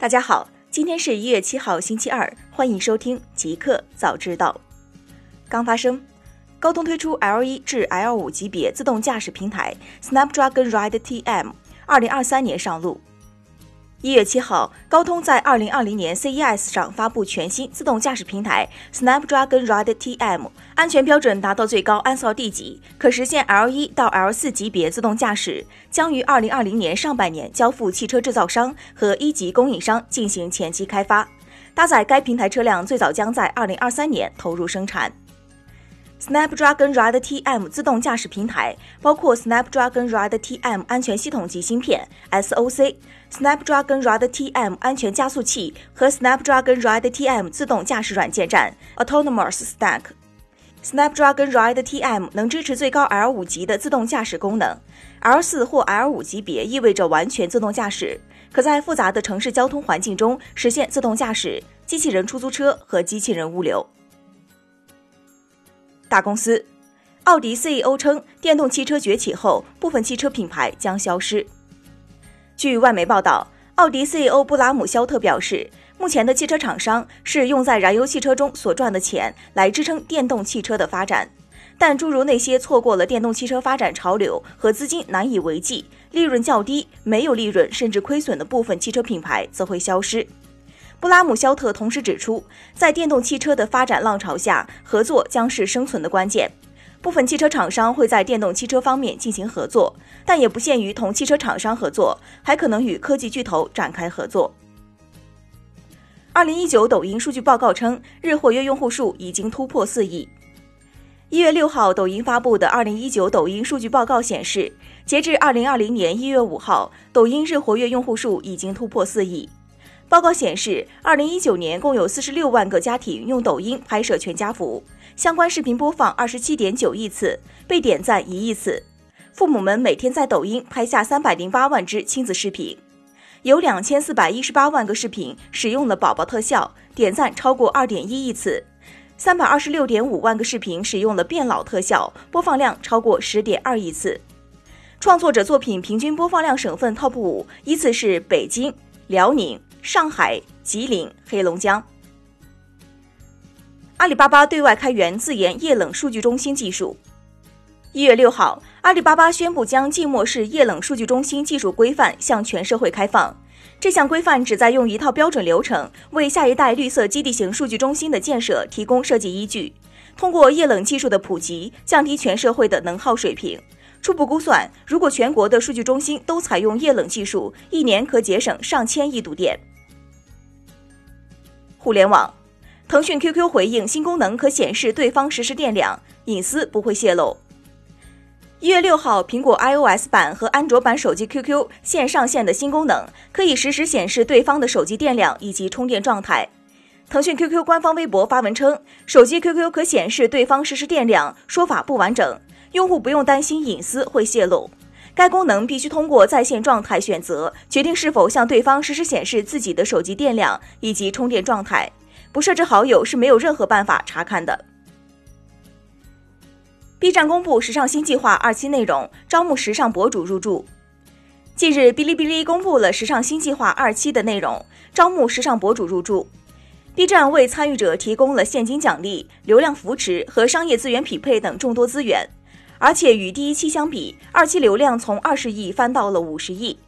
大家好，今天是一月七号，星期二，欢迎收听极客早知道。刚发生，高通推出 L 一至 L 五级别自动驾驶平台 Snapdragon Ride TM，二零二三年上路。一月七号，高通在二零二零年 CES 上发布全新自动驾驶平台 Snapdragon Ride TM，安全标准达到最高安 s o D 级，可实现 L 一到 L 四级别自动驾驶，将于二零二零年上半年交付汽车制造商和一级供应商进行前期开发。搭载该平台车辆最早将在二零二三年投入生产。Snapdragon Ride TM 自动驾驶平台包括 Snapdragon Ride TM 安全系统及芯片 SOC、Snapdragon Ride TM 安全加速器和 Snapdragon Ride TM 自动驾驶软件站 Autonomous Stack。Snapdragon Ride TM 能支持最高 L5 级的自动驾驶功能，L4 或 L5 级别意味着完全自动驾驶，可在复杂的城市交通环境中实现自动驾驶，机器人出租车和机器人物流。大公司，奥迪 CEO 称，电动汽车崛起后，部分汽车品牌将消失。据外媒报道，奥迪 CEO 布拉姆肖特表示，目前的汽车厂商是用在燃油汽车中所赚的钱来支撑电动汽车的发展，但诸如那些错过了电动汽车发展潮流和资金难以为继、利润较低、没有利润甚至亏损的部分汽车品牌则会消失。布拉姆肖特同时指出，在电动汽车的发展浪潮下，合作将是生存的关键。部分汽车厂商会在电动汽车方面进行合作，但也不限于同汽车厂商合作，还可能与科技巨头展开合作。二零一九抖音数据报告称，日活跃用户数已经突破四亿。一月六号，抖音发布的二零一九抖音数据报告显示，截至二零二零年一月五号，抖音日活跃用户数已经突破四亿。报告显示，二零一九年共有四十六万个家庭用抖音拍摄全家福，相关视频播放二十七点九亿次，被点赞一亿次。父母们每天在抖音拍下三百零八万支亲子视频，有两千四百一十八万个视频使用了宝宝特效，点赞超过二点一亿次；三百二十六点五万个视频使用了变老特效，播放量超过十点二亿次。创作者作品平均播放量省份 TOP 五依次是北京、辽宁。上海、吉林、黑龙江。阿里巴巴对外开源自研液冷数据中心技术。一月六号，阿里巴巴宣布将静默式液冷数据中心技术规范向全社会开放。这项规范旨在用一套标准流程，为下一代绿色基地型数据中心的建设提供设计依据。通过液冷技术的普及，降低全社会的能耗水平。初步估算，如果全国的数据中心都采用液冷技术，一年可节省上千亿度电。互联网，腾讯 QQ 回应新功能可显示对方实时电量，隐私不会泄露。一月六号，苹果 iOS 版和安卓版手机 QQ 线上线的新功能，可以实时显示对方的手机电量以及充电状态。腾讯 QQ 官方微博发文称，手机 QQ 可显示对方实时电量，说法不完整。用户不用担心隐私会泄露，该功能必须通过在线状态选择决定是否向对方实时显示自己的手机电量以及充电状态，不设置好友是没有任何办法查看的。B 站公布时尚新计划二期内容，招募时尚博主入驻。近日，哔哩哔哩公布了时尚新计划二期的内容，招募时尚博主入驻。B 站为参与者提供了现金奖励、流量扶持和商业资源匹配等众多资源。而且与第一期相比，二期流量从二十亿翻到了五十亿。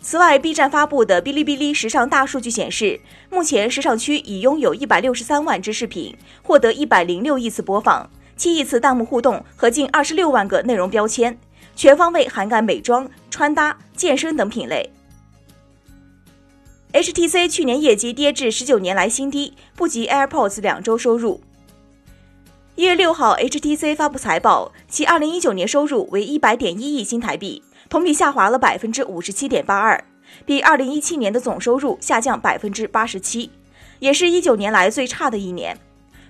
此外，B 站发布的哔哩哔哩时尚大数据显示，目前时尚区已拥有一百六十三万支视频，获得一百零六亿次播放，七亿次弹幕互动和近二十六万个内容标签，全方位涵盖美妆、穿搭、健身等品类。HTC 去年业绩跌至十九年来新低，不及 AirPods 两周收入。一月六号，HTC 发布财报，其二零一九年收入为一百点一亿新台币，同比下滑了百分之五十七点八二，比二零一七年的总收入下降百分之八十七，也是一九年来最差的一年。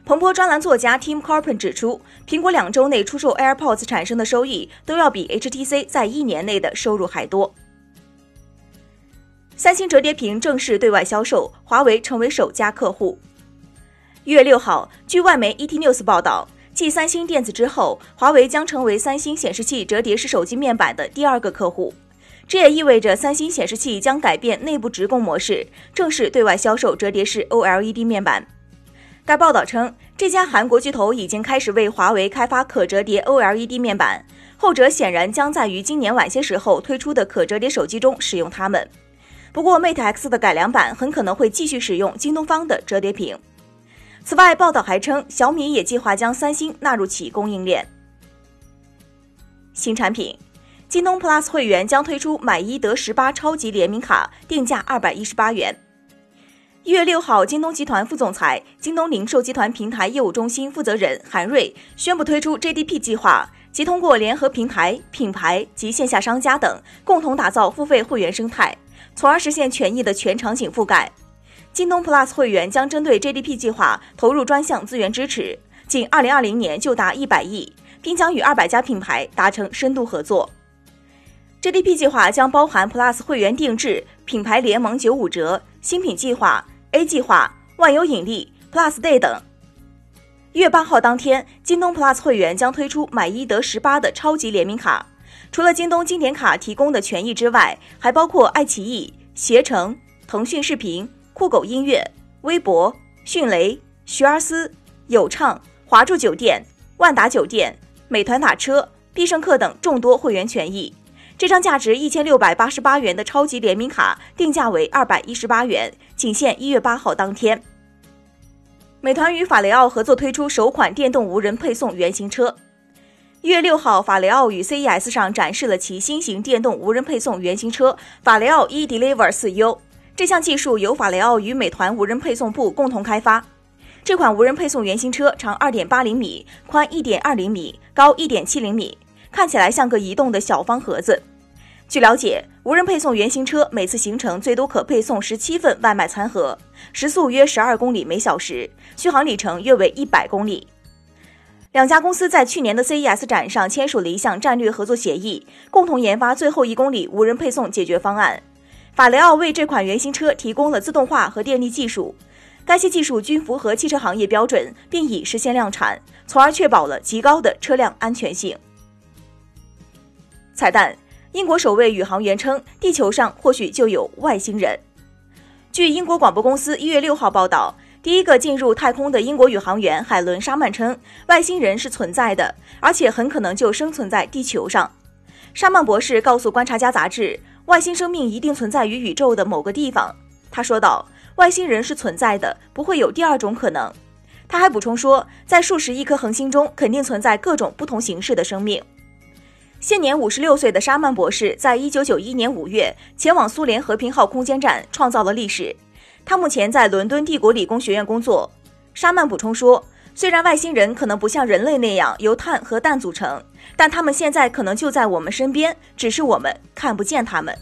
彭博专栏作家 Tim Carpen 指出，苹果两周内出售 AirPods 产生的收益都要比 HTC 在一年内的收入还多。三星折叠屏正式对外销售，华为成为首家客户。一月六号，据外媒 ET News 报道，继三星电子之后，华为将成为三星显示器折叠式手机面板的第二个客户。这也意味着三星显示器将改变内部直供模式，正式对外销售折叠式 OLED 面板。该报道称，这家韩国巨头已经开始为华为开发可折叠 OLED 面板，后者显然将在于今年晚些时候推出的可折叠手机中使用它们。不过，Mate X 的改良版很可能会继续使用京东方的折叠屏。此外，报道还称，小米也计划将三星纳入其供应链。新产品。京东 Plus 会员将推出买一得十八超级联名卡，定价二百一十八元。一月六号，京东集团副总裁、京东零售集团平台业务中心负责人韩瑞宣布推出 JDP 计划，即通过联合平台、品牌及线下商家等，共同打造付费会员生态，从而实现权益的全场景覆盖。京东 Plus 会员将针对 JDP 计划投入专项资源支持，仅二零二零年就达一百亿，并将与二百家品牌达成深度合作。GDP 计划将包含 Plus 会员定制、品牌联盟九五折、新品计划、A 计划、万有引力、Plus Day 等。一月八号当天，京东 Plus 会员将推出买一得十八的超级联名卡。除了京东经典卡提供的权益之外，还包括爱奇艺、携程、腾讯视频、酷狗音乐、微博、迅雷、学而思、有畅、华住酒店、万达酒店、美团打车、必胜客等众多会员权益。这张价值一千六百八十八元的超级联名卡定价为二百一十八元，仅限一月八号当天。美团与法雷奥合作推出首款电动无人配送原型车。一月六号，法雷奥与 CES 上展示了其新型电动无人配送原型车法雷奥 e Deliver 四 U。这项技术由法雷奥与美团无人配送部共同开发。这款无人配送原型车长二点八厘米，宽一点二厘米，高一点七厘米。看起来像个移动的小方盒子。据了解，无人配送原型车每次行程最多可配送十七份外卖餐盒，时速约十二公里每小时，续航里程约为一百公里。两家公司在去年的 CES 展上签署了一项战略合作协议，共同研发最后一公里无人配送解决方案。法雷奥为这款原型车提供了自动化和电力技术，该些技术均符合汽车行业标准，并已实现量产，从而确保了极高的车辆安全性。彩蛋：英国首位宇航员称，地球上或许就有外星人。据英国广播公司一月六号报道，第一个进入太空的英国宇航员海伦·沙曼称，外星人是存在的，而且很可能就生存在地球上。沙曼博士告诉《观察家》杂志，外星生命一定存在于宇宙的某个地方。他说道：“外星人是存在的，不会有第二种可能。”他还补充说，在数十亿颗恒星中，肯定存在各种不同形式的生命。现年五十六岁的沙曼博士，在一九九一年五月前往苏联和平号空间站，创造了历史。他目前在伦敦帝国理工学院工作。沙曼补充说，虽然外星人可能不像人类那样由碳和氮组成，但他们现在可能就在我们身边，只是我们看不见他们。